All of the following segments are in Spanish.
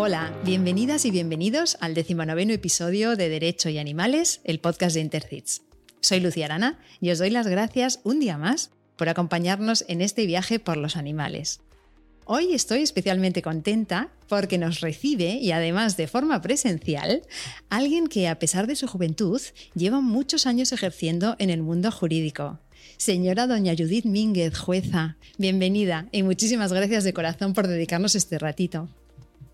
Hola, bienvenidas y bienvenidos al decimonoveno episodio de Derecho y Animales, el podcast de Intercits. Soy Lucía Arana y os doy las gracias un día más por acompañarnos en este viaje por los animales. Hoy estoy especialmente contenta porque nos recibe, y además de forma presencial, alguien que a pesar de su juventud lleva muchos años ejerciendo en el mundo jurídico. Señora doña Judith Mínguez, jueza, bienvenida y muchísimas gracias de corazón por dedicarnos este ratito.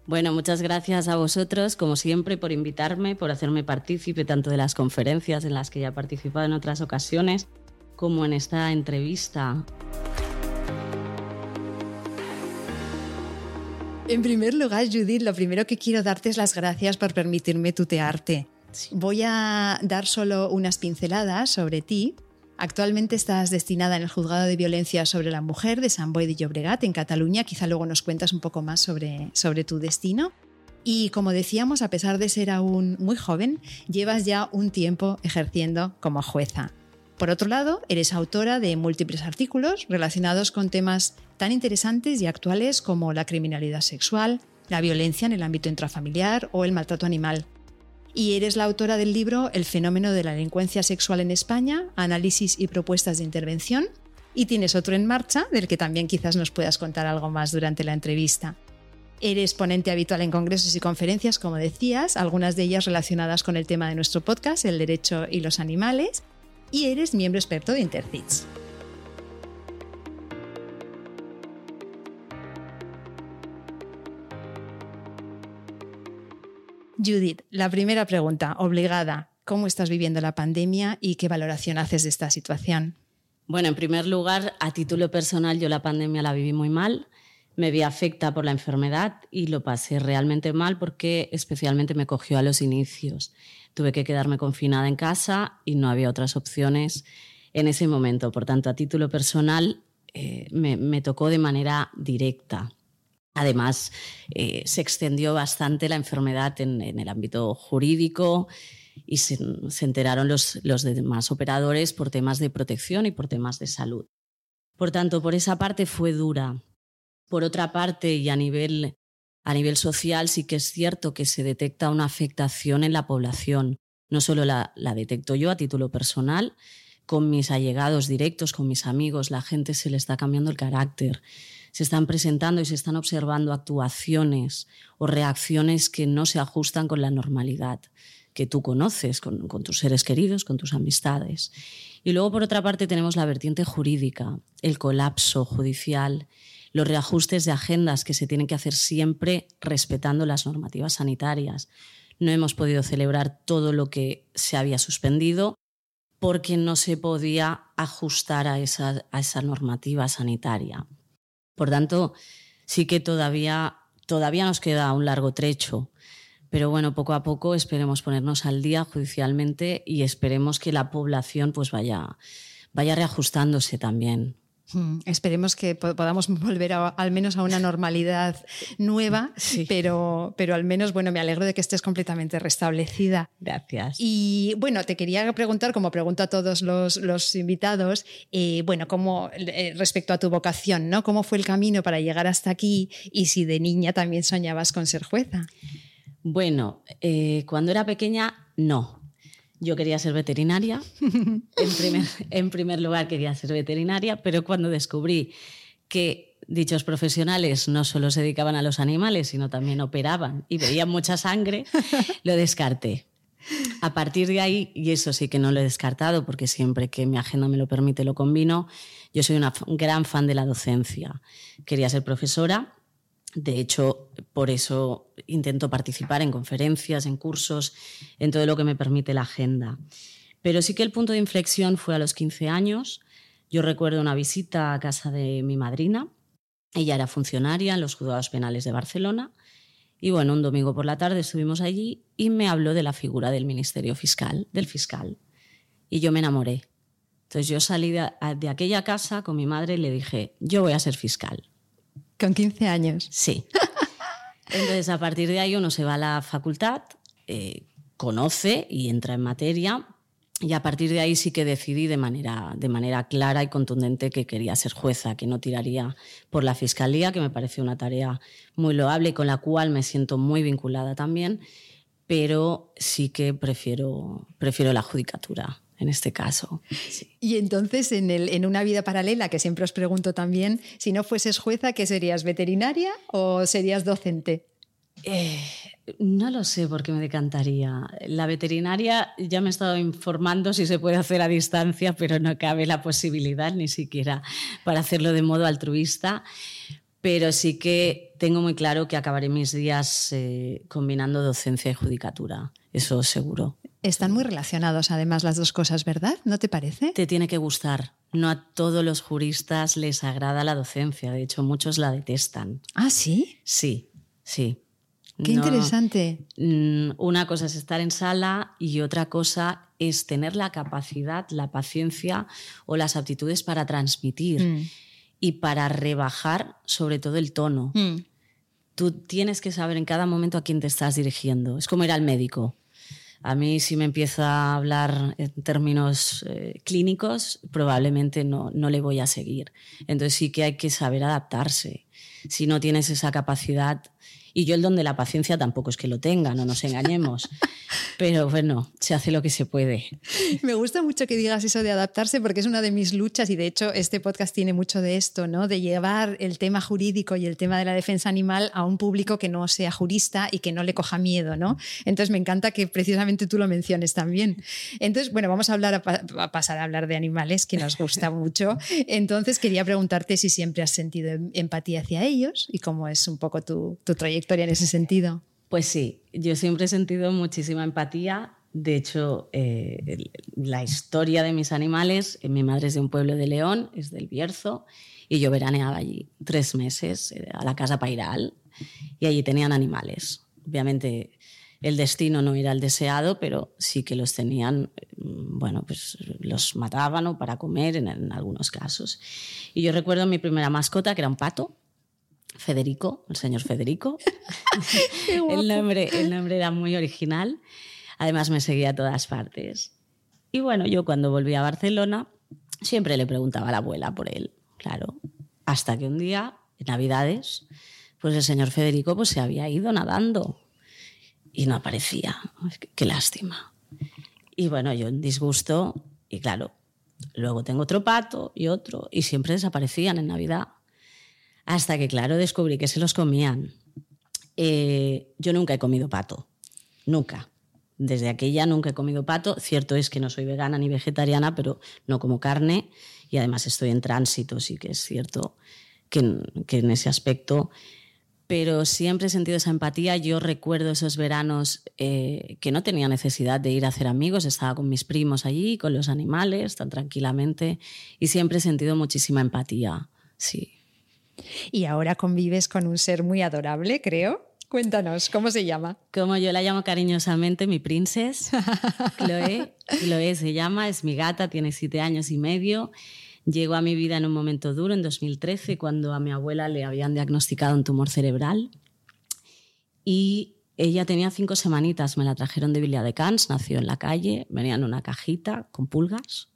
Bueno, muchas gracias a vosotros, como siempre, por invitarme, por hacerme partícipe tanto de las conferencias en las que ya he participado en otras ocasiones, como en esta entrevista. En primer lugar, Judith, lo primero que quiero darte es las gracias por permitirme tutearte. Voy a dar solo unas pinceladas sobre ti. Actualmente estás destinada en el Juzgado de Violencia sobre la Mujer de San Boi de Llobregat, en Cataluña. Quizá luego nos cuentas un poco más sobre, sobre tu destino. Y como decíamos, a pesar de ser aún muy joven, llevas ya un tiempo ejerciendo como jueza. Por otro lado, eres autora de múltiples artículos relacionados con temas tan interesantes y actuales como la criminalidad sexual, la violencia en el ámbito intrafamiliar o el maltrato animal. Y eres la autora del libro El fenómeno de la delincuencia sexual en España, análisis y propuestas de intervención. Y tienes otro en marcha, del que también quizás nos puedas contar algo más durante la entrevista. Eres ponente habitual en congresos y conferencias, como decías, algunas de ellas relacionadas con el tema de nuestro podcast, el derecho y los animales, y eres miembro experto de Intercits. Judith, la primera pregunta, obligada. ¿Cómo estás viviendo la pandemia y qué valoración haces de esta situación? Bueno, en primer lugar, a título personal, yo la pandemia la viví muy mal. Me vi afecta por la enfermedad y lo pasé realmente mal porque especialmente me cogió a los inicios. Tuve que quedarme confinada en casa y no había otras opciones en ese momento. Por tanto, a título personal, eh, me tocó de manera directa. Además, eh, se extendió bastante la enfermedad en, el ámbito jurídico y se, enteraron los, demás operadores por temas de protección y por temas de salud. Por tanto, por esa parte fue dura. Por otra parte, y a nivel, social, sí que es cierto que se detecta una afectación en la población. No solo la detecto yo a título personal, con mis allegados directos, con mis amigos, la gente se le está cambiando el carácter se están presentando y se están observando actuaciones o reacciones que no se ajustan con la normalidad que tú conoces con, tus seres queridos, con tus amistades. Y luego, por otra parte, tenemos la vertiente jurídica, el colapso judicial, los reajustes de agendas que se tienen que hacer siempre respetando las normativas sanitarias. No hemos podido celebrar todo lo que se había suspendido porque no se podía ajustar a esa, normativa sanitaria. Por tanto, sí que todavía, todavía nos queda un largo trecho. Pero bueno, poco a poco esperemos ponernos al día judicialmente y esperemos que la población pues vaya, vaya reajustándose también. Hmm, esperemos que podamos volver al menos a una normalidad nueva, pero, pero al menos, bueno, me alegro de que estés completamente restablecida. Gracias. Y bueno, te quería preguntar, como pregunto a todos los, invitados, eh, bueno, cómo, eh, respecto a tu vocación, ¿no? ¿Cómo fue el camino para llegar hasta aquí y si de niña también soñabas con ser jueza? Bueno, eh, cuando era pequeña, no. Yo quería ser veterinaria. en, primer, lugar quería ser veterinaria, pero cuando descubrí que dichos profesionales no solo se dedicaban a los animales, sino también operaban y veían mucha sangre, lo descarté. A partir de ahí, y eso sí que no lo he descartado porque siempre que mi agenda me lo permite lo combino, yo soy una gran fan de la docencia. Quería ser profesora, de hecho, por eso intento participar en conferencias, en cursos, en todo lo que me permite la agenda. Pero sí que el punto de inflexión fue a los 15 años. Yo recuerdo una visita a casa de mi madrina. Ella era funcionaria en los juzgados penales de Barcelona. Y bueno, un domingo por la tarde estuvimos allí y me habló de la figura del Ministerio Fiscal, del fiscal. Y yo me enamoré. Entonces yo salí de, aquella casa con mi madre y le dije, yo voy a ser fiscal. Con 15 años. Sí. Entonces, a partir de ahí uno se va a la facultad, eh, conoce y entra en materia, y a partir de ahí sí que decidí de manera, de manera clara y contundente que quería ser jueza, que no tiraría por la fiscalía, que me pareció una tarea muy loable y con la cual me siento muy vinculada también, pero sí que prefiero, prefiero la judicatura en este caso. Y entonces, en, el, en, una vida paralela, que siempre os pregunto también, si no fueses jueza, ¿qué serías? ¿Veterinaria o serías docente? Eh, no lo sé por qué me decantaría. La veterinaria ya me he estado informando si se puede hacer a distancia, pero no cabe la posibilidad ni siquiera para hacerlo de modo altruista. Pero sí que tengo muy claro que acabaré mis días eh, combinando docencia y judicatura. Eso seguro. Están muy relacionados además las dos cosas, ¿verdad? ¿No te parece? Te tiene que gustar. No a todos los juristas les agrada la docencia. De hecho, muchos la detestan. ¿Ah, sí? Sí, sí. Qué interesante. Mm, una cosa es estar en sala y otra cosa es tener la capacidad, la paciencia o las aptitudes para transmitir mm. y para rebajar sobre todo el tono. Mm. Tú tienes que saber en cada momento a quién te estás dirigiendo. Es como ir al médico. A mí si me empieza a hablar en términos eh, clínicos, probablemente no, no le voy a seguir. Entonces sí que hay que saber adaptarse. Si no tienes esa capacidad, y yo el don de la paciencia tampoco es que lo tenga, no nos engañemos. Pero bueno, se hace lo que se puede. Me gusta mucho que digas eso de adaptarse porque es una de mis luchas y de hecho este podcast tiene mucho de esto, ¿no? De llevar el tema jurídico y el tema de la defensa animal a un público que no sea jurista y que no le coja miedo, ¿no? Entonces me encanta que precisamente tú lo menciones también. Entonces, bueno, vamos a hablar a, pasar a hablar de animales que nos gusta mucho. Entonces quería preguntarte si siempre has sentido em, empatía hacia ellos y cómo es un poco tu, tu trayectoria en ese sentido? Pues sí, yo siempre he sentido muchísima empatía. De hecho, eh, la historia de mis animales, eh, mi madre es de un pueblo de León, es del Bierzo, y yo veraneaba allí tres meses eh, a la casa Pairal, y allí tenían animales. Obviamente el destino no era el deseado, pero sí que los tenían, bueno, pues los mataban o para comer en, en algunos casos. Y yo recuerdo mi primera mascota, que era un pato, Federico, el señor Federico. el, nombre, el nombre era muy original. Además me seguía a todas partes. Y bueno, yo cuando volví a Barcelona siempre le preguntaba a la abuela por él, claro. Hasta que un día, en Navidades, pues el señor Federico pues, se había ido nadando y no aparecía. Qué lástima. Y bueno, yo en disgusto, y claro, luego tengo otro pato y otro, y siempre desaparecían en Navidad. Hasta que, claro, descubrí que se los comían. Eh, yo nunca he comido pato, nunca. Desde aquella nunca he comido pato. Cierto es que no soy vegana ni vegetariana, pero no como carne y además estoy en tránsito, sí que es cierto que en, ese aspecto. Pero siempre he sentido esa empatía. Yo recuerdo esos veranos eh, que no tenía necesidad de ir a hacer amigos, estaba con mis primos allí, con los animales, tan tranquilamente, y siempre he sentido muchísima empatía. Sí. Y ahora convives con un ser muy adorable, creo. Cuéntanos, ¿cómo se llama? Como yo la llamo cariñosamente, mi princesa, Chloe. Chloe se llama, es mi gata, tiene siete años y medio. Llegó a mi vida en un momento duro, en 2013, cuando a mi abuela le habían diagnosticado un tumor cerebral. Y ella tenía cinco semanitas, me la trajeron de Villa de Cans, nació en la calle, venía en una cajita con pulgas.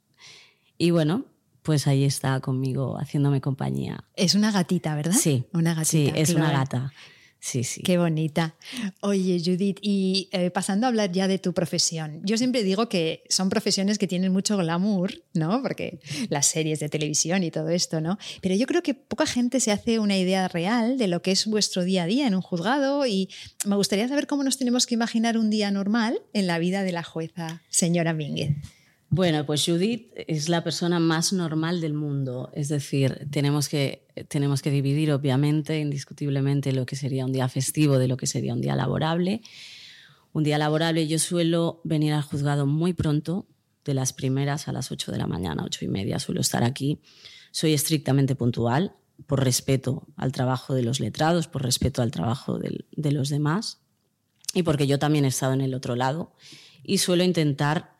Y bueno, pues ahí está conmigo haciéndome compañía. Es una gatita, ¿verdad? Sí, una gatita. Sí, es una gata. Sí, sí. Qué bonita. Oye, Judith, y eh, pasando a hablar ya de tu profesión, yo siempre digo que son profesiones que tienen mucho glamour, ¿no? Porque las series de televisión y todo esto, ¿no? Pero yo creo que poca gente se hace una idea real de lo que es vuestro día a día en un juzgado y me gustaría saber cómo nos tenemos que imaginar un día normal en la vida de la jueza señora Mínguez. Bueno, pues Judith es la persona más normal del mundo. Es decir, tenemos que, tenemos que dividir, obviamente, indiscutiblemente, lo que sería un día festivo de lo que sería un día laborable. Un día laborable yo suelo venir al juzgado muy pronto, de las primeras a las 8 de la mañana, ocho y media, suelo estar aquí. Soy estrictamente puntual, por respeto al trabajo de los letrados, por respeto al trabajo de los demás y porque yo también he estado en el otro lado y suelo intentar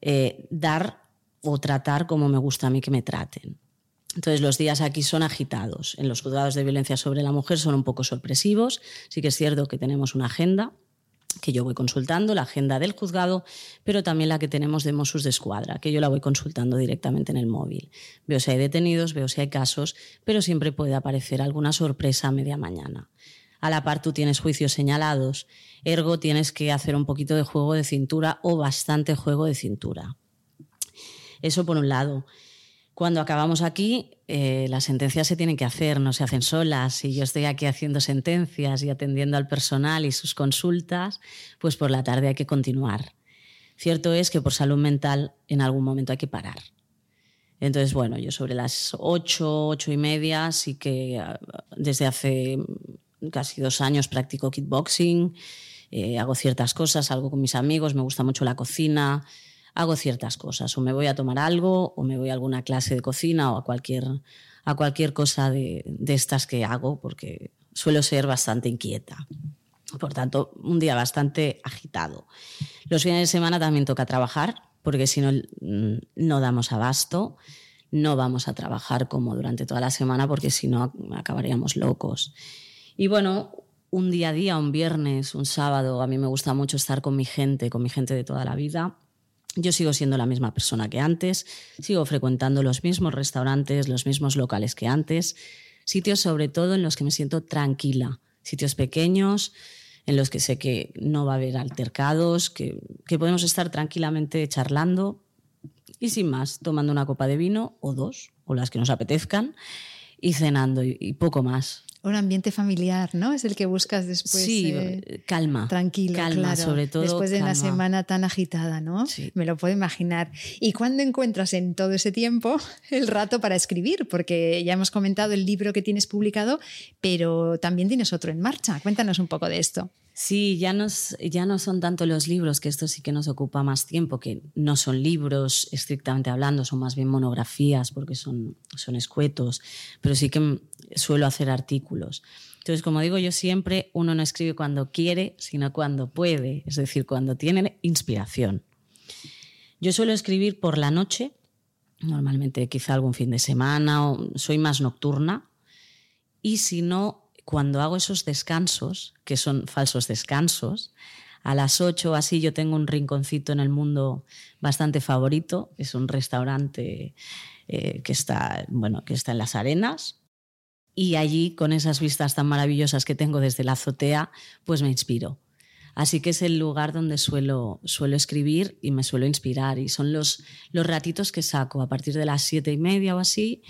eh, dar o tratar como me gusta a mí que me traten. Entonces los días aquí son agitados. En los juzgados de violencia sobre la mujer son un poco sorpresivos. Sí que es cierto que tenemos una agenda que yo voy consultando, la agenda del juzgado, pero también la que tenemos de Mossos de Escuadra, que yo la voy consultando directamente en el móvil. Veo si hay detenidos, veo si hay casos, pero siempre puede aparecer alguna sorpresa a media mañana. A la par tú tienes juicios señalados, ergo tienes que hacer un poquito de juego de cintura o bastante juego de cintura. Eso por un lado. Cuando acabamos aquí, eh, las sentencias se tienen que hacer, no se hacen solas. Y yo estoy aquí haciendo sentencias y atendiendo al personal y sus consultas, pues por la tarde hay que continuar. Cierto es que por salud mental en algún momento hay que parar. Entonces, bueno, yo sobre las ocho, ocho y media, sí que ah, desde hace casi dos años practico kickboxing, eh, hago ciertas cosas, salgo con mis amigos, me gusta mucho la cocina, hago ciertas cosas. O me voy a tomar algo, o me voy a alguna clase de cocina, o a cualquier, a cualquier cosa de, de estas que hago, porque suelo ser bastante inquieta. Por tanto, un día bastante agitado. Los fines de semana también toca trabajar, porque si no, mm, no damos abasto. No vamos a trabajar como durante toda la semana, porque si no, acabaríamos locos. Y bueno, un día a día, un viernes, un sábado, a mí me gusta mucho estar con mi gente, con mi gente de toda la vida. Yo sigo siendo la misma persona que antes, sigo frecuentando los mismos restaurantes, los mismos locales que antes, sitios sobre todo en los que me siento tranquila, sitios pequeños, en los que sé que no va a haber altercados, que, podemos estar tranquilamente charlando y sin más, tomando una copa de vino o dos, o las que nos apetezcan, y cenando y poco más. Un ambiente familiar, ¿no? Es el que buscas después. Sí, eh, calma. Tranquilo, calma, sobre todo. Después de una semana tan agitada, ¿no? Sí. Me lo puedo imaginar. ¿Y cuándo encuentras en todo ese tiempo el rato para escribir? Porque ya hemos comentado el libro que tienes publicado, pero también tienes otro en marcha. Cuéntanos un poco de esto. Sí, ya, ya no son tanto los libros, que esto sí que nos ocupa más tiempo, que no son libros estrictamente hablando, son más bien monografías porque son, son escuetos, pero sí que suelo hacer artículos. Entonces, como digo yo siempre, uno no escribe cuando quiere, sino cuando puede, es decir, cuando tiene inspiración. Yo suelo escribir por la noche, normalmente quizá algún fin de semana, o soy más nocturna, y si no, cuando hago esos descansos, que son falsos descansos, a las 8 así yo tengo un rinconcito en el mundo bastante favorito, es un restaurante eh, que, está, bueno, que está en las arenas. Y allí, con esas vistas tan maravillosas que tengo desde la azotea, pues me inspiro. Así que es el lugar donde suelo, suelo escribir y me suelo inspirar. Y son los, los ratitos que saco a partir de las siete y media o así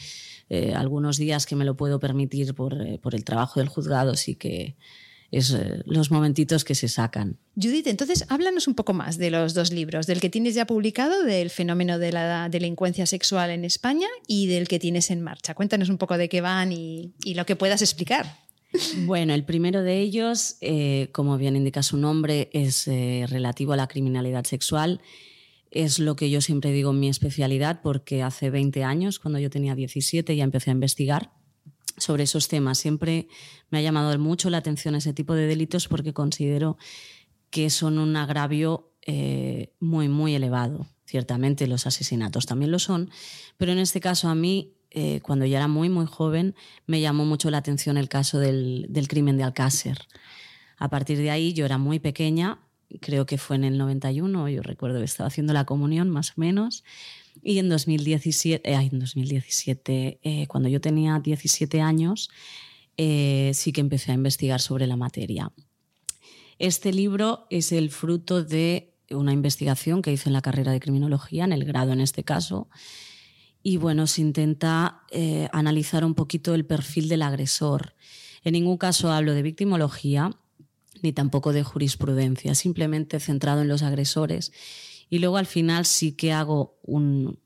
eh, algunos días que me lo puedo permitir por, eh, por el trabajo del juzgado, sí que es eh, los momentitos que se sacan. Judith, entonces háblanos un poco más de los dos libros, del que tienes ya publicado, del fenómeno de la delincuencia sexual en España y del que tienes en marcha. Cuéntanos un poco de qué van y, y lo que puedas explicar. Bueno, el primero de ellos, como bien indica su nombre, es relativo a la criminalidad sexual es lo que yo siempre digo en mi especialidad, porque hace 20 años, cuando yo tenía 17, ya empecé a investigar sobre esos temas. Siempre me ha llamado mucho la atención ese tipo de delitos porque considero que son un agravio eh, muy, muy elevado. Ciertamente los asesinatos también lo son, pero en este caso a mí, eh, cuando ya era muy, muy joven, me llamó mucho la atención el caso del, del crimen de Alcácer. A partir de ahí yo era muy pequeña, creo que fue en el 91, yo recuerdo que estaba haciendo la comunión más o menos, y en 2017, eh, en 2017 eh, cuando yo tenía 17 años, eh, sí que empecé a investigar sobre la materia. Este libro es el fruto de una investigación que hice en la carrera de criminología, en el grado en este caso, y bueno, se intenta analizar un poquito el perfil del agresor. En ningún caso hablo de victimología, ni tampoco de jurisprudencia, simplemente centrado en los agresores. Y luego al final sí que hago un,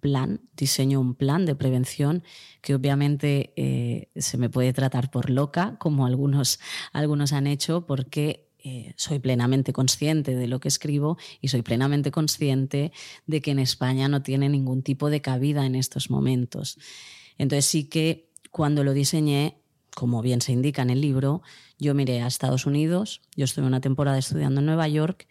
plan, diseño un plan de prevención que obviamente eh, se me puede tratar por loca, como algunos, algunos han hecho, porque eh, soy plenamente consciente de lo que escribo y soy plenamente consciente de que en España no tiene ningún tipo de cabida en estos momentos. Entonces sí que cuando lo diseñé como bien se indica en el libro, yo miré a Estados Unidos, yo estuve una temporada estudiando en Nueva York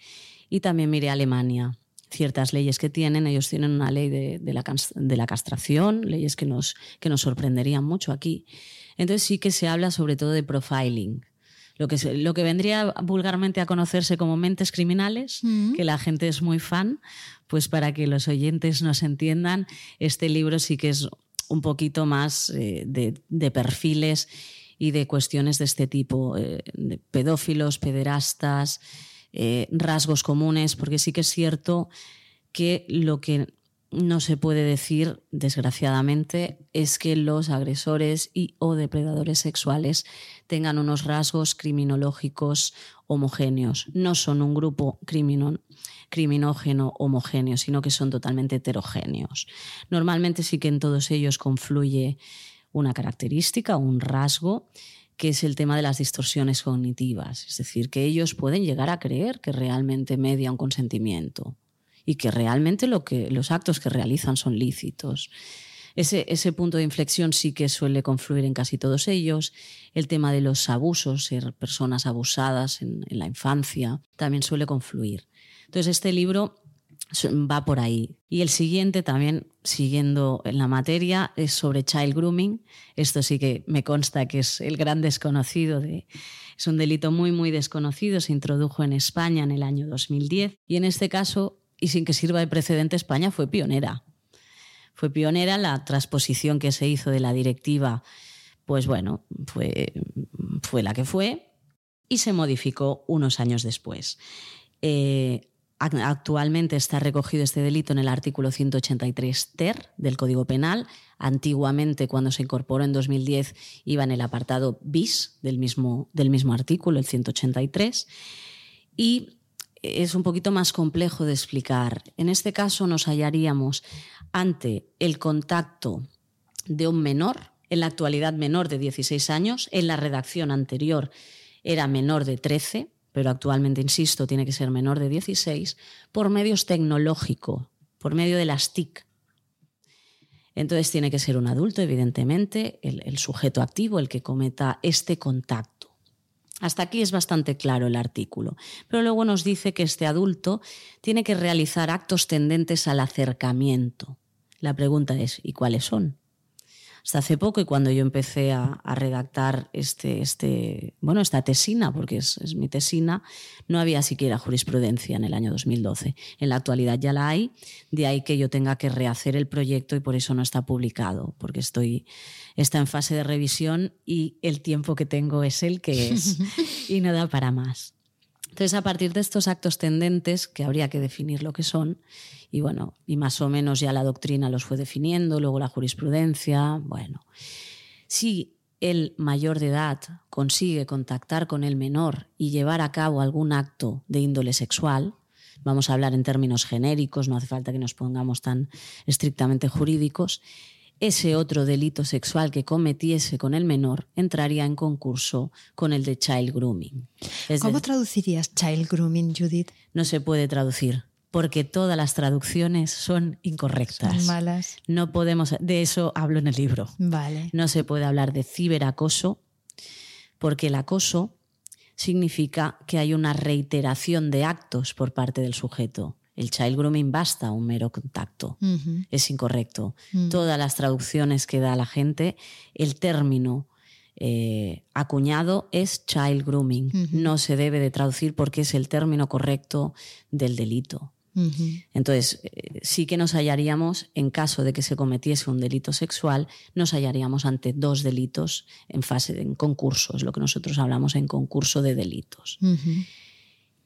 y también miré a Alemania. Ciertas leyes que tienen, ellos tienen una ley de, la, de la, castración, leyes que nos, que nos sorprenderían mucho aquí. Entonces sí que se habla sobre todo de profiling. lo que, lo que vendría vulgarmente a conocerse como mentes criminales, Mm. que la gente es muy fan, pues para que los oyentes nos entiendan, este libro sí que es un poquito más eh, de, de perfiles y de cuestiones de este tipo, eh, pedófilos, pederastas, eh, rasgos comunes, porque sí que es cierto que lo que no se puede decir, desgraciadamente, es que los agresores y o depredadores sexuales tengan unos rasgos criminológicos homogéneos. No son un grupo criminógeno homogéneo, sino que son totalmente heterogéneos. Normalmente sí que en todos ellos confluye una característica, un rasgo, que es el tema de las distorsiones cognitivas. Es decir, que ellos pueden llegar a creer que realmente media un consentimiento y que realmente lo que, los actos que realizan son lícitos. Ese, ese punto de inflexión sí que suele confluir en casi todos ellos. El tema de los abusos, ser personas abusadas en, en la infancia, también suele confluir. Entonces, este libro va por ahí. Y el siguiente, también siguiendo en la materia, es sobre child grooming. Esto sí que me consta que es el gran desconocido. De, es un delito muy, muy desconocido. Se introdujo en España en el año 2010. Y en este caso, y sin que sirva de precedente, España fue pionera. Fue pionera la transposición que se hizo de la directiva. Pues bueno, fue, fue la que fue y se modificó unos años después. Eh, Actualmente está recogido este delito en el artículo 183 ter del Código Penal. Antiguamente, cuando se incorporó en 2010, iba en el apartado bis del mismo, del mismo artículo, el 183. Y es un poquito más complejo de explicar. En este caso nos hallaríamos ante el contacto de un menor, en la actualidad menor de 16 años, en la redacción anterior era menor de 13, pero actualmente, insisto, tiene que ser menor de 16, por medios tecnológicos, por medio de las TIC. Entonces tiene que ser un adulto, evidentemente, el, el, sujeto activo, el que cometa este contacto. Hasta aquí es bastante claro el artículo, pero luego nos dice que este adulto tiene que realizar actos tendentes al acercamiento. La pregunta es, ¿y cuáles son? Hasta hace poco y cuando yo empecé a, a redactar este, este, bueno, esta tesina, porque es, es, mi tesina, no había siquiera jurisprudencia en el año 2012. En la actualidad ya la hay, de ahí que yo tenga que rehacer el proyecto y por eso no está publicado, porque estoy, está en fase de revisión y el tiempo que tengo es el que es y no da para más. Entonces, a partir de estos actos tendentes, que habría que definir lo que son, y bueno, y más o menos ya la doctrina los fue definiendo, luego la jurisprudencia, bueno, si el mayor de edad consigue contactar con el menor y llevar a cabo algún acto de índole sexual, vamos a hablar en términos genéricos, no hace falta que nos pongamos tan estrictamente jurídicos, ese otro delito sexual que cometiese con el menor entraría en concurso con el de child grooming. Es ¿Cómo de... traducirías child grooming, Judith? No se puede traducir porque todas las traducciones son incorrectas. Son malas. No podemos, de eso hablo en el libro. Vale. No se puede hablar de ciberacoso porque el acoso significa que hay una reiteración de actos por parte del sujeto. El child grooming basta un mero contacto. Uh -huh. Es incorrecto. Mm. Uh -huh. Todas las traducciones que da la gente, el término eh, acuñado es child grooming. Uh -huh. No se debe de traducir porque es el término correcto del delito. Entonces, eh, sí que nos hallaríamos, en caso de que se cometiese un delito sexual, nos hallaríamos ante dos delitos en fase de en concurso, es lo que nosotros hablamos en concurso de delitos. Uh -huh.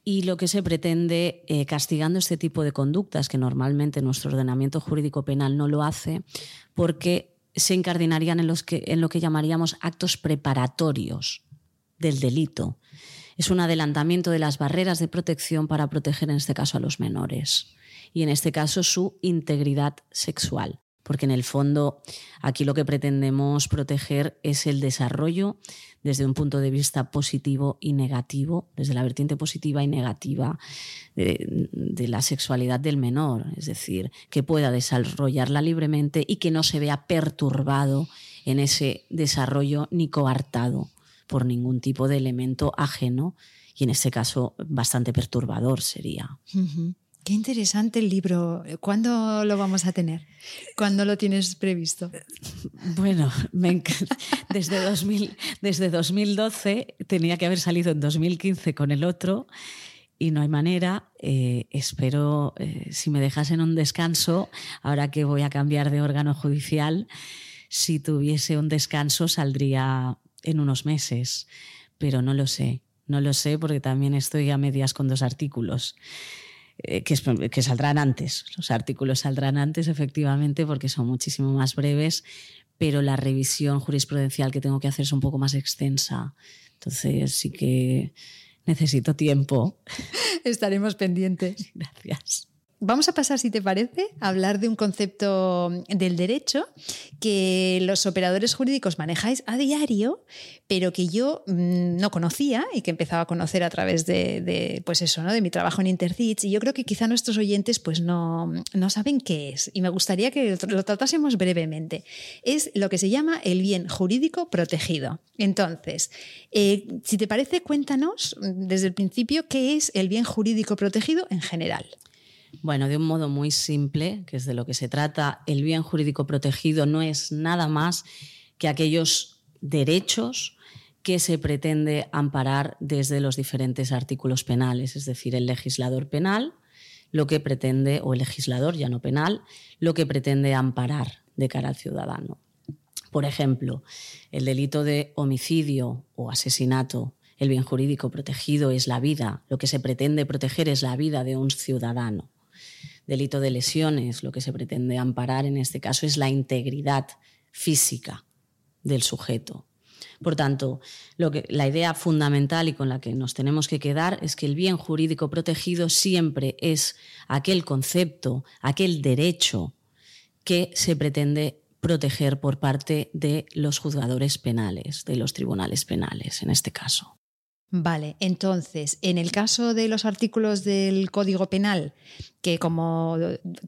Y lo que se pretende, eh, castigando este tipo de conductas, que normalmente nuestro ordenamiento jurídico penal no lo hace, porque se incardinarían en, los que, en lo que llamaríamos actos preparatorios del delito. Es un adelantamiento de las barreras de protección para proteger, en este caso, a los menores. Y en este caso, su integridad sexual. Porque en el fondo, aquí lo que pretendemos proteger es el desarrollo desde un punto de vista positivo y negativo, desde la vertiente positiva y negativa de, la sexualidad del menor, es decir, que pueda desarrollarla libremente y que no se vea perturbado en ese desarrollo ni coartado por ningún tipo de elemento ajeno y en este caso bastante perturbador sería. Qué interesante el libro. ¿Cuándo lo vamos a tener? ¿Cuándo lo tienes previsto? Bueno, desde, 2000, desde 2012 tenía que haber salido en 2015 con el otro y no hay manera. Eh, espero, eh, si me dejasen un descanso, ahora que voy a cambiar de órgano judicial, si tuviese un descanso saldría en unos meses, pero no lo sé. No lo sé porque también estoy a medias con dos artículos. Eh, que, saldrán antes. Los artículos saldrán antes, efectivamente, porque son muchísimo más breves, pero la revisión jurisprudencial que tengo que hacer es un poco más extensa. Entonces sí que necesito tiempo. Estaremos pendientes. Gracias. Vamos a pasar, si te parece, a hablar de un concepto del derecho que los operadores jurídicos manejáis a diario, pero que yo mm, no conocía y que empezaba a conocer a través de, pues eso, ¿no? de mi trabajo en Intercits. Y yo creo que quizá nuestros oyentes pues no, no saben qué es. Y me gustaría que lo tratásemos brevemente. Es lo que se llama el bien jurídico protegido. Entonces, eh, si te parece, cuéntanos desde el principio qué es el bien jurídico protegido en general. Bueno, de un modo muy simple, que es de lo que se trata, el bien jurídico protegido no es nada más que aquellos derechos que se pretende amparar desde los diferentes artículos penales, es decir, el legislador penal lo que pretende, o el legislador ya no penal, lo que pretende amparar de cara al ciudadano. Por ejemplo, el delito de homicidio o asesinato, el bien jurídico protegido es la vida, lo que se pretende proteger es la vida de un ciudadano delito de lesiones, lo que se pretende amparar en este caso es la integridad física del sujeto. Por tanto, lo que, la idea fundamental y con la que nos tenemos que quedar es que el bien jurídico protegido siempre es aquel concepto, aquel derecho que se pretende proteger por parte de los juzgadores penales, de los tribunales penales en este caso. Vale, entonces, en el caso de los artículos del Código Penal, que como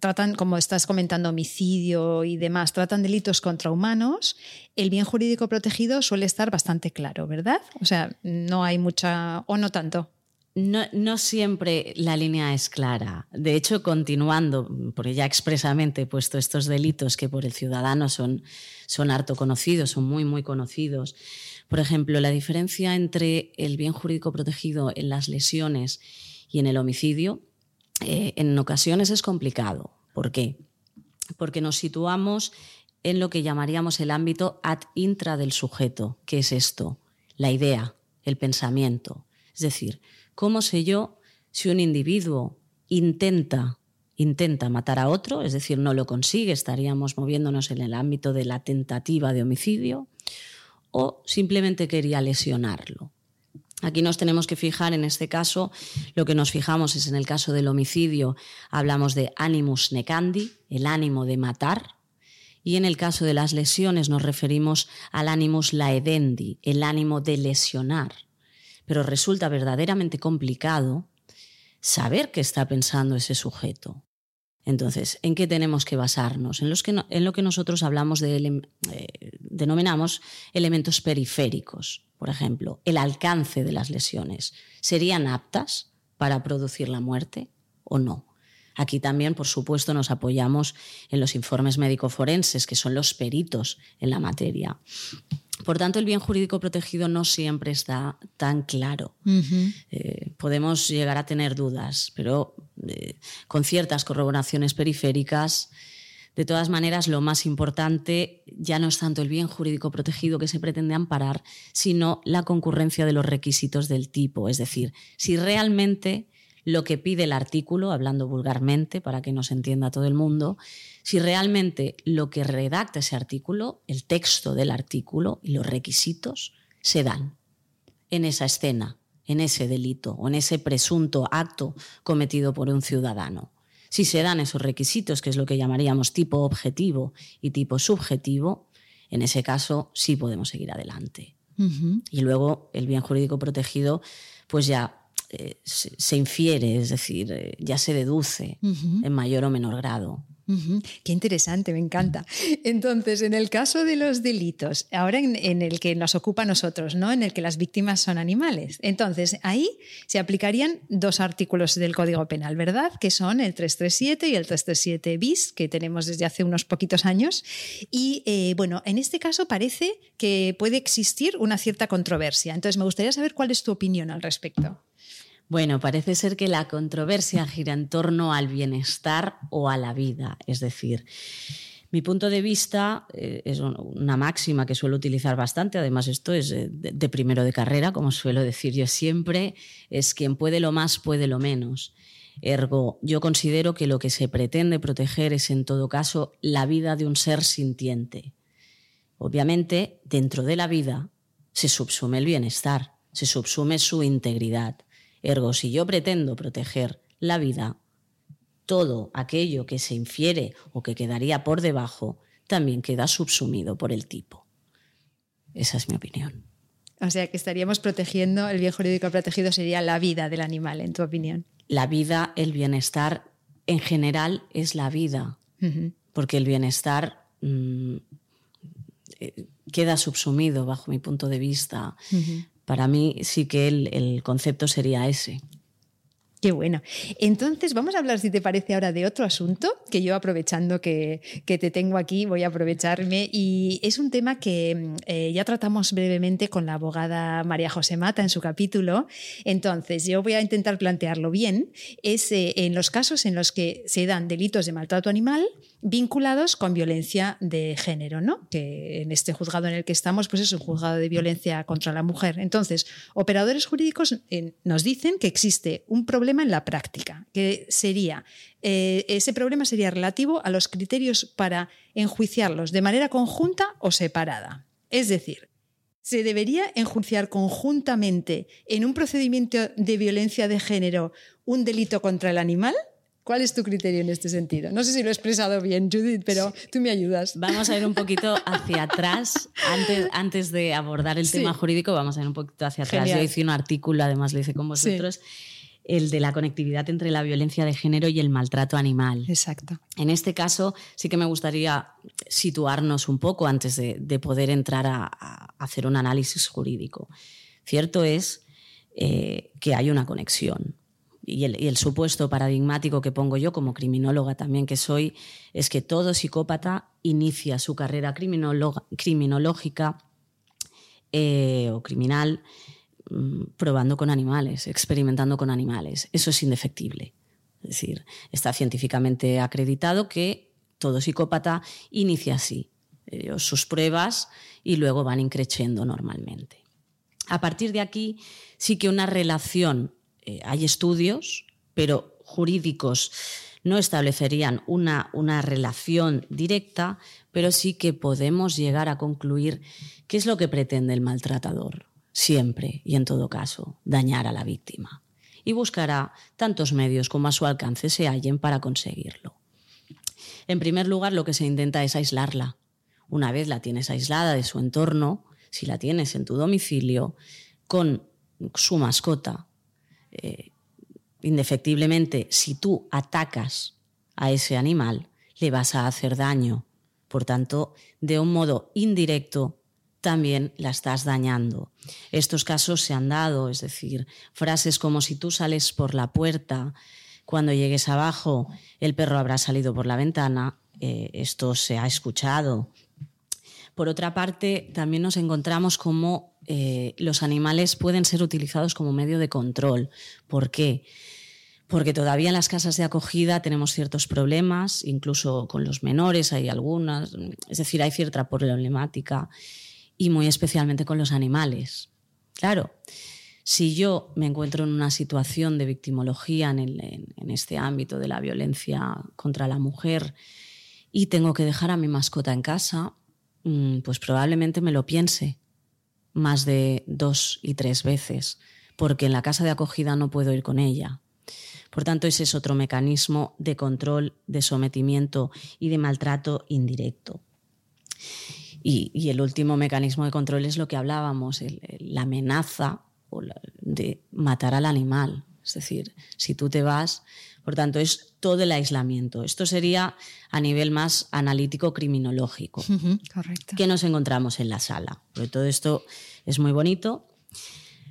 tratan, como estás comentando, homicidio y demás, tratan delitos contra humanos, el bien jurídico protegido suele estar bastante claro, ¿verdad? O sea, no hay mucha, o no tanto. No, no, siempre la línea es clara. De hecho, continuando, porque ya expresamente he puesto estos delitos que por el ciudadano son, son harto conocidos, son muy, muy conocidos, por ejemplo, la diferencia entre el bien jurídico protegido en las lesiones y en el homicidio eh, en ocasiones es complicado. ¿Por qué? Porque nos situamos en lo que llamaríamos el ámbito ad intra del sujeto. ¿Qué es esto? La idea, el pensamiento. Es decir, ¿cómo sé yo si un individuo intenta intenta matar a otro, es decir, no lo consigue, estaríamos moviéndonos en el ámbito de la tentativa de homicidio, o simplemente quería lesionarlo. Aquí nos tenemos que fijar, en este caso, lo que nos fijamos es en el caso del homicidio, hablamos de animus necandi, el ánimo de matar, y en el caso de las lesiones nos referimos al animus laedendi, el ánimo de lesionar. Pero resulta verdaderamente complicado saber qué está pensando ese sujeto. Entonces, ¿en qué tenemos que basarnos? En, lo que nosotros hablamos de, eh, denominamos elementos periféricos. Por ejemplo, el alcance de las lesiones. ¿Serían aptas para producir la muerte o no? Aquí también, por supuesto, nos apoyamos en los informes médico-forenses, que son los peritos en la materia. Por tanto, el bien jurídico protegido no siempre está tan claro. Eh, podemos llegar a tener dudas, pero eh, con ciertas corroboraciones periféricas, de todas maneras, lo más importante ya no es tanto el bien jurídico protegido que se pretende amparar, sino la concurrencia de los requisitos del tipo. Es decir, si realmente lo que pide el artículo, hablando vulgarmente para que nos entienda todo el mundo, si realmente lo que redacta ese artículo, el texto del artículo y los requisitos se dan en esa escena, en ese delito o en ese presunto acto cometido por un ciudadano. Si se dan esos requisitos, que es lo que llamaríamos tipo objetivo y tipo subjetivo, en ese caso sí podemos seguir adelante. Y luego el bien jurídico protegido, pues ya eh, se, infiere, es decir, eh, ya se deduce en mayor o menor grado. Qué interesante, me encanta. Entonces, en el caso de los delitos, ahora en, el que nos ocupa a nosotros, ¿no? En el que las víctimas son animales. Entonces, ahí se aplicarían dos artículos del Código Penal, ¿verdad? Que son el 337 y el 337 bis, que tenemos desde hace unos poquitos años. Y eh, bueno, en este caso parece que puede existir una cierta controversia. Entonces, me gustaría saber cuál es tu opinión al respecto. Bueno, parece ser que la controversia gira en torno al bienestar o a la vida. Es decir, mi punto de vista eh, es una máxima que suelo utilizar bastante, además esto es de, primero de carrera, como suelo decir yo siempre, es quien puede lo más puede lo menos. Ergo, yo considero que lo que se pretende proteger es en todo caso la vida de un ser sintiente. Obviamente, dentro de la vida se subsume el bienestar, se subsume su integridad. Ergo, si yo pretendo proteger la vida, todo aquello que se infiere o que quedaría por debajo también queda subsumido por el tipo. Esa es mi opinión. O sea que estaríamos protegiendo, el bien jurídico protegido sería la vida del animal, en tu opinión. La vida, el bienestar, en general es la vida, porque el bienestar mm, eh, queda subsumido bajo mi punto de vista para mí sí que el, concepto sería ese. Qué bueno. Entonces, vamos a hablar, si te parece, ahora de otro asunto, que yo aprovechando que, te tengo aquí, voy a aprovecharme. Y es un tema que eh, ya tratamos brevemente con la abogada María José Mata en su capítulo. Entonces, yo voy a intentar plantearlo bien. Es eh, en los casos en los que se dan delitos de maltrato animal vinculados con violencia de género, ¿no? Que en este juzgado en el que estamos, pues es un juzgado de violencia contra la mujer. Entonces, operadores jurídicos eh, nos dicen que existe un problema en la práctica, que sería, eh, ese problema sería relativo a los criterios para enjuiciarlos de manera conjunta o separada. Es decir, ¿Se debería enjuiciar conjuntamente en un procedimiento de violencia de género un delito contra el animal? ¿Cuál es tu criterio en este sentido? No sé si lo he expresado bien, Judith, pero tú me ayudas. Vamos a ir un poquito hacia atrás. Antes, antes de abordar el tema jurídico, vamos a ir un poquito hacia atrás. Yo hice un artículo, además lo hice con vosotros. el de la conectividad entre la violencia de género y el maltrato animal. Exacto. En este caso, sí que me gustaría situarnos un poco antes de, poder entrar a, hacer un análisis jurídico. Cierto es eh, que hay una conexión y el, supuesto paradigmático que pongo yo como criminóloga también que soy, es que todo psicópata inicia su carrera criminológica eh, o criminal mm, probando con animales, experimentando con animales. Eso es indefectible. Es decir, está científicamente acreditado que todo psicópata inicia así sus pruebas y luego van increciendo normalmente. A partir de aquí sí que una relación eh, hay estudios, pero jurídicos no establecerían una, una, relación directa, pero sí que podemos llegar a concluir qué es lo que pretende el maltratador, siempre y en todo caso, dañar a la víctima. Y buscará tantos medios como a su alcance se hallen para conseguirlo. En primer lugar, lo que se intenta es aislarla. Una vez la tienes aislada de su entorno, si la tienes en tu domicilio, con su mascota, eh, indefectiblemente, si tú atacas a ese animal, le vas a hacer daño. Por tanto, de un modo indirecto, también la estás dañando. Estos casos se han dado, es decir, frases como si tú sales por la puerta, cuando llegues abajo, el perro habrá salido por la ventana, eh, esto se ha escuchado. Por otra parte, también nos encontramos como eh, los animales pueden ser utilizados como medio de control. ¿Por qué? Porque todavía en las casas de acogida tenemos ciertos problemas, incluso con los menores hay algunas, es decir, hay cierta problemática y muy especialmente con los animales. Claro, si yo me encuentro en una situación de victimología en este ámbito de la violencia contra la mujer y tengo que dejar a mi mascota en casa, pues probablemente me lo piense más de dos y tres veces, porque en la casa de acogida no puedo ir con ella. Por tanto, ese es otro mecanismo de control, de sometimiento y de maltrato indirecto. Y, el último mecanismo de control es lo que hablábamos, la amenaza de matar al animal. Es decir, si tú te vas, por tanto, es todo el aislamiento. Esto sería a nivel más analítico criminológico. correcto. ¿Qué nos encontramos en la sala? Porque todo esto es muy bonito,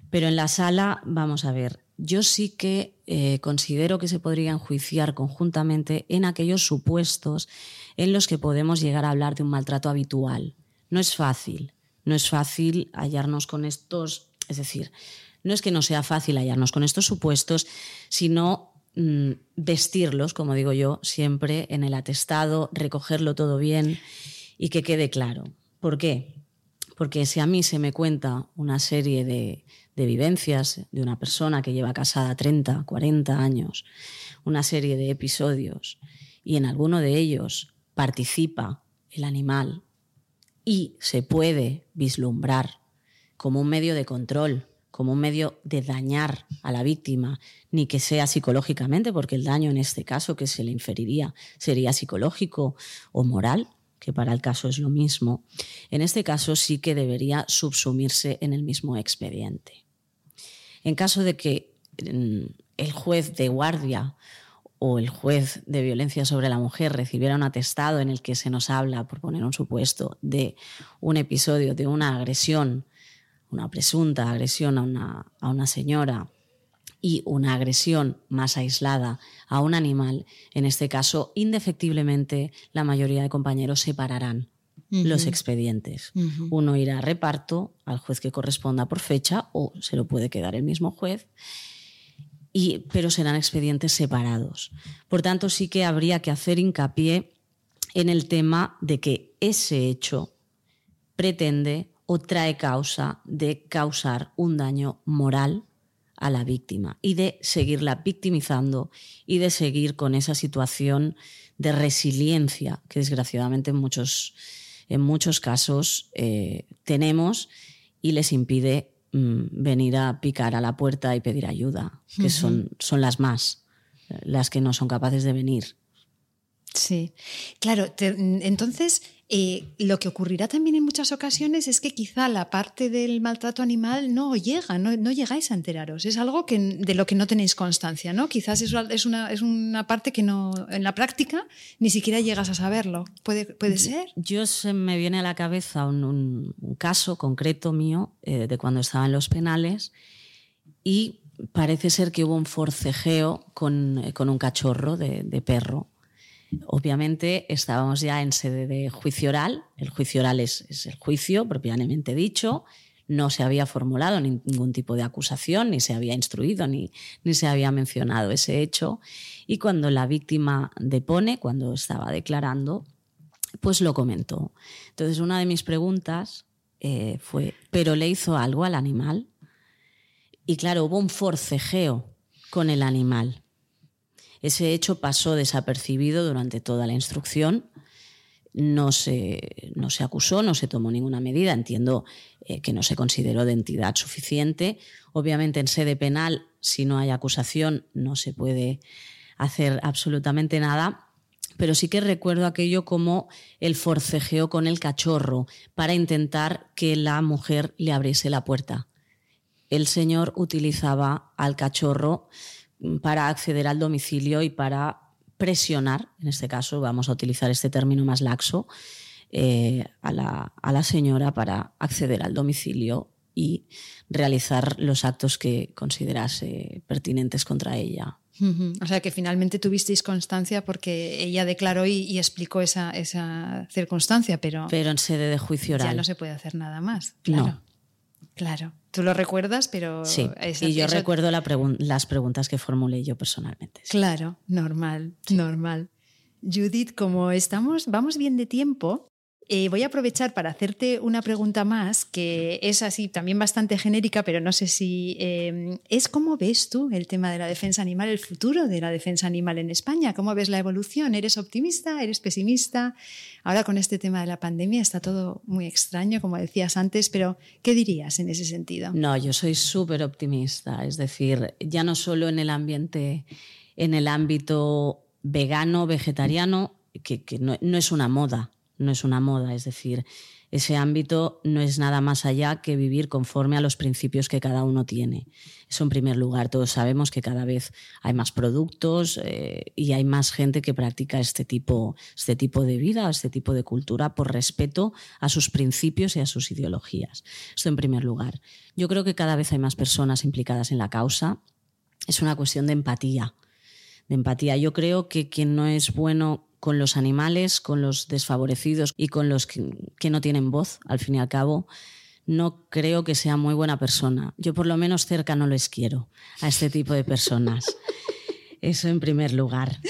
pero en la sala, vamos a ver, yo sí que eh, considero que se podría enjuiciar conjuntamente en aquellos supuestos en los que podemos llegar a hablar de un maltrato habitual. No es fácil, no es fácil hallarnos con estos, es decir, no es que no sea fácil hallarnos con estos supuestos, sino mm, vestirlos, como digo yo, siempre en el atestado, recogerlo todo bien y que quede claro. ¿Por qué? Porque si a mí se me cuenta una serie de, de vivencias de una persona que lleva casada 30, 40 años, una serie de episodios, y en alguno de ellos participa el animal y se puede vislumbrar como un medio de control, como un medio de dañar a la víctima, ni que sea psicológicamente, porque el daño en este caso que se le inferiría sería psicológico o moral, que para el caso es lo mismo, en este caso sí que debería subsumirse en el mismo expediente. En caso de que mm, el juez de guardia o el juez de violencia sobre la mujer recibiera un atestado en el que se nos habla, por poner un supuesto, de un episodio de una agresión, una presunta agresión a una, a una señora y una agresión más aislada a un animal, en este caso, indefectiblemente, la mayoría de compañeros separarán los expedientes. Uno irá a reparto al juez que corresponda por fecha o se lo puede quedar el mismo juez pero serán expedientes separados. Por tanto, sí que habría que hacer hincapié en el tema de que ese hecho pretende o trae causa de causar un daño moral a la víctima y de seguirla victimizando y de seguir con esa situación de resiliencia que desgraciadamente en muchos, en muchos casos eh, tenemos y les impide Mm, venir a picar a la puerta y pedir ayuda, que son, son las más, las que no son capaces de venir. Sí, claro, entonces eh, lo que ocurrirá también en muchas ocasiones es que quizá la parte del maltrato animal no llega, no, llegáis a enteraros. Es algo que, de lo que no tenéis constancia, ¿no? Quizás es una, es una parte que no, en la práctica ni siquiera llegas a saberlo. ¿Puede, puede ser? Yo se me viene a la cabeza un, caso concreto mío eh, de cuando estaba en los penales y parece ser que hubo un forcejeo con, eh, un cachorro de, de perro Obviamente estábamos ya en sede de juicio oral. El juicio oral es, el juicio propiamente dicho. No se había formulado ningún tipo de acusación, ni se había instruido, ni, ni se había mencionado ese hecho. Y cuando la víctima depone, cuando estaba declarando, pues lo comentó. Entonces una de mis preguntas eh, fue, ¿pero le hizo algo al animal? Y claro, hubo un forcejeo con el animal. Ese hecho pasó desapercibido durante toda la instrucción. No se, no se acusó, no se tomó ninguna medida. Entiendo eh, que no se consideró de entidad suficiente. Obviamente, en sede penal, si no hay acusación, no se puede hacer absolutamente nada pero sí que recuerdo aquello como el forcejeo con el cachorro para intentar que la mujer le abriese la puerta. El señor utilizaba al cachorro para acceder al domicilio y para presionar, en este caso vamos a utilizar este término más laxo, eh, a, la, señora para acceder al domicilio y realizar los actos que considerase pertinentes contra ella. O sea que finalmente tuvisteis constancia porque ella declaró y, explicó esa, esa, circunstancia, pero... Pero en sede de juicio oral. Ya no se puede hacer nada más. Claro. Claro. Tú lo recuerdas, pero... Sí, y yo recuerdo las preguntas que formulé yo personalmente. Claro, normal, normal. Judith, como estamos, vamos bien de tiempo, eh, voy a aprovechar para hacerte una pregunta más, que es así también bastante genérica, pero no sé si em, es cómo ves tú el tema de la defensa animal, el futuro de la defensa animal en España, cómo ves la evolución, ¿eres optimista, eres pesimista? Ahora con este tema de la pandemia está todo muy extraño, como decías antes, pero ¿qué dirías en ese sentido? No, yo soy súper optimista, es decir, ya no solo en el ambiente, en el ámbito vegano, vegetariano, que, no es una moda, no es una moda, es decir, ese ámbito no es nada más allá que vivir conforme a los principios que cada uno tiene. Eso en primer lugar. Todos sabemos que cada vez hay más productos eh, y hay más gente que practica este tipo, este tipo de vida, este tipo de cultura por respeto a sus principios y a sus ideologías. Esto en primer lugar. Yo creo que cada vez hay más personas implicadas en la causa. Es una cuestión de empatía. De empatía. Yo creo que quien no es bueno con los animales, con los desfavorecidos y con los que, no tienen voz, al fin y al cabo, no creo que sea muy buena persona. Yo por lo menos cerca no les quiero a este tipo de personas. Eso en primer lugar.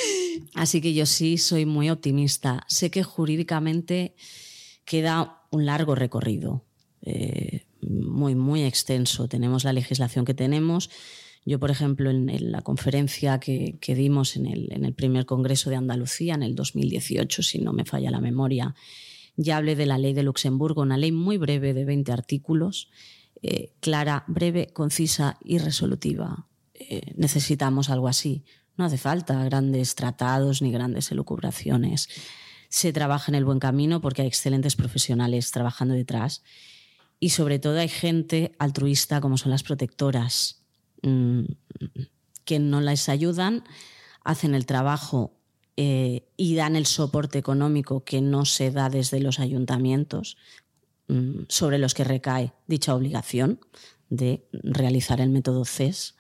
Así que yo sí soy muy optimista. Sé que jurídicamente queda un largo recorrido, eh, muy, muy extenso. Tenemos la legislación que tenemos yo, por ejemplo, en, la conferencia que, dimos en el, primer Congreso de Andalucía, en el 2018, si no me falla la memoria, ya hablé de la ley de Luxemburgo, una ley muy breve de 20 artículos, eh, clara, breve, concisa y resolutiva. Eh, necesitamos algo así. No hace falta grandes tratados ni grandes elucubraciones. Se trabaja en el buen camino porque hay excelentes profesionales trabajando detrás y sobre todo hay gente altruista como son las protectoras que no les ayudan, hacen el trabajo eh, y dan el soporte económico que no se da desde los ayuntamientos mm, sobre los que recae dicha obligación de realizar el método CES.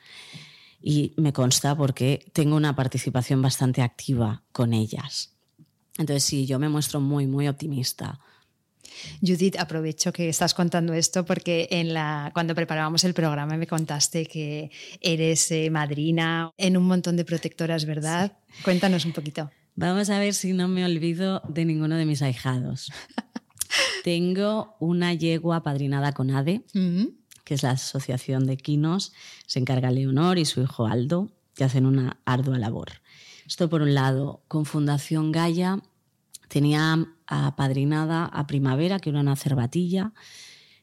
Y me consta porque tengo una participación bastante activa con ellas. Entonces, sí, yo me muestro muy, muy optimista Judith, aprovecho que estás contando esto porque en la, cuando preparábamos el programa me contaste que eres eh, madrina en un montón de protectoras, ¿verdad? Cuéntanos un poquito. Vamos a ver si no me olvido de ninguno de mis ahijados. Tengo una yegua padrinada con ADE, que es la asociación de quinos. Se encarga Leonor y su hijo Aldo, que hacen una ardua labor. Esto por un lado. Con Fundación Gaia tenía apadrinada a Primavera, que era una cervatilla,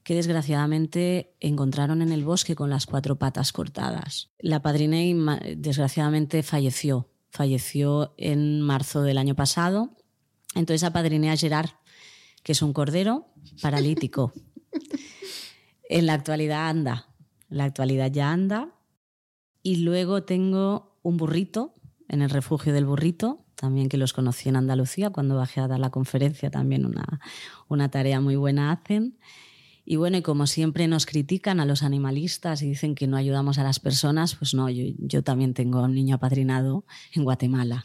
que desgraciadamente encontraron en el bosque con las cuatro patas cortadas. La padriné y desgraciadamente falleció. Falleció en marzo del año pasado. Entonces apadriné a Gerard, que es un cordero paralítico. en la actualidad anda. En la actualidad ya anda. Y luego tengo un burrito en el refugio del burrito, también que los conocí en Andalucía cuando bajé a dar la conferencia, también una, una tarea muy buena hacen. Y bueno, y como siempre nos critican a los animalistas y dicen que no ayudamos a las personas, pues no, yo, yo también tengo un niño apadrinado en Guatemala.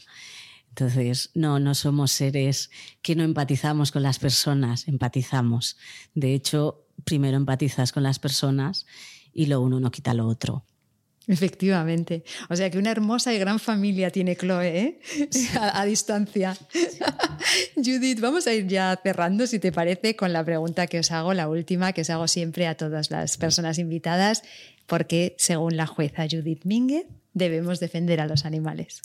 Entonces, no, no somos seres que no empatizamos con las personas, empatizamos. De hecho, primero empatizas con las personas y lo uno no quita lo otro. Efectivamente. O sea que una hermosa y gran familia tiene Chloe, ¿eh? a, distancia. Judith, vamos a ir ya cerrando, si te parece, con la pregunta que os hago, la última que os hago siempre a todas las personas invitadas, porque según la jueza Judith Mínguez, debemos defender a los animales.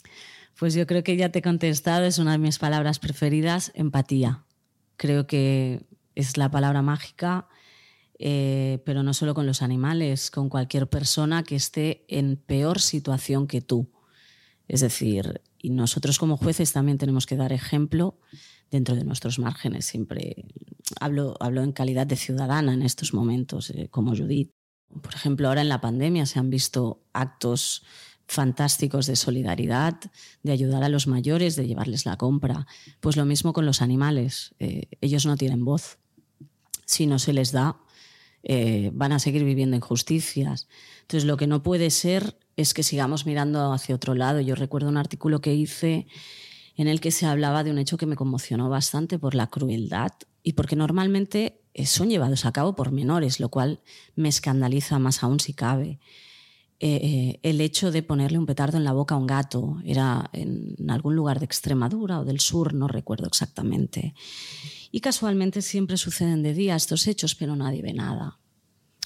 Pues yo creo que ya te he contestado, es una de mis palabras preferidas, empatía. Creo que es la palabra mágica eh, pero no solo con los animales, con cualquier persona que esté en peor situación que tú. Es decir, y nosotros como jueces también tenemos que dar ejemplo dentro de nuestros márgenes. Siempre hablo, hablo en calidad de ciudadana en estos momentos, eh, como Judith. Por ejemplo, ahora en la pandemia se han visto actos fantásticos de solidaridad, de ayudar a los mayores, de llevarles la compra. Pues lo mismo con los animales. Eh, ellos no tienen voz. Si no se les da, eh, van a seguir viviendo injusticias. Entonces, lo que no puede ser es que sigamos mirando hacia otro lado. Yo recuerdo un artículo que hice en el que se hablaba de un hecho que me conmocionó bastante por la crueldad y porque normalmente son llevados a cabo por menores, lo cual me escandaliza más aún si cabe. Eh, eh, el hecho de ponerle un petardo en la boca a un gato era en algún lugar de Extremadura o del sur, no recuerdo exactamente. Y casualmente siempre suceden de día estos hechos, pero nadie ve nada.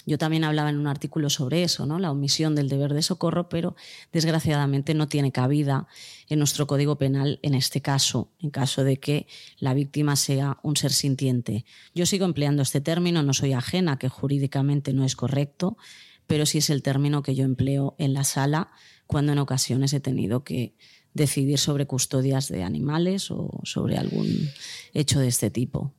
Yo también hablaba en un artículo sobre eso, ¿no? la omisión del deber de socorro, pero desgraciadamente no tiene cabida en nuestro Código Penal en este caso, en caso de que la víctima sea un ser sintiente. Yo sigo empleando este término, no soy ajena, que jurídicamente no es correcto, pero sí es el término que yo empleo en la sala cuando en ocasiones he tenido que decidir sobre custodias de animales o sobre algún hecho de este tipo.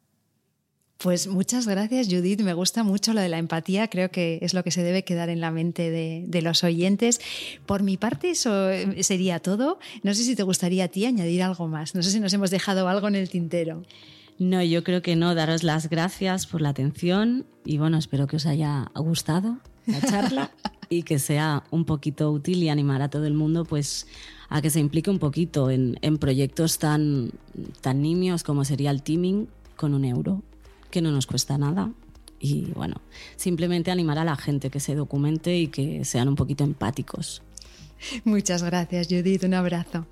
Pues muchas gracias, Judith. Me gusta mucho lo de la empatía. Creo que es lo que se debe quedar en la mente de, los oyentes. Por mi parte, eso eh, sería todo. No sé si te gustaría a ti añadir algo más. No sé si nos hemos dejado algo en el tintero. No, yo creo que no. Daros las gracias por la atención y bueno, espero que os haya gustado la charla y que sea un poquito útil y animar a todo el mundo pues a que se implique un poquito en, en proyectos tan, tan nimios como sería el teaming con un euro que no nos cuesta nada. Y bueno, simplemente animar a la gente que se documente y que sean un poquito empáticos. Muchas gracias, Judith. Un abrazo.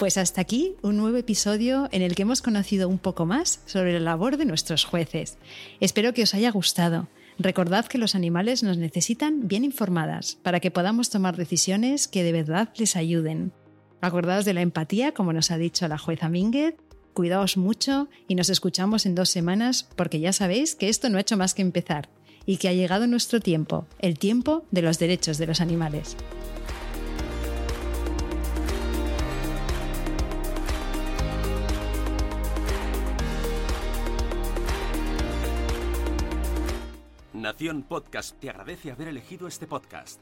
Pues hasta aquí un nuevo episodio en el que hemos conocido un poco más sobre la labor de nuestros jueces. Espero que os haya gustado. Recordad que los animales nos necesitan bien informadas para que podamos tomar decisiones que de verdad les ayuden. Acordaos de la empatía, como nos ha dicho la jueza Mínguez. Cuidaos mucho y nos escuchamos en dos semanas porque ya sabéis que esto no ha hecho más que empezar y que ha llegado nuestro tiempo, el tiempo de los derechos de los animales. Podcast te agradece haber elegido este podcast.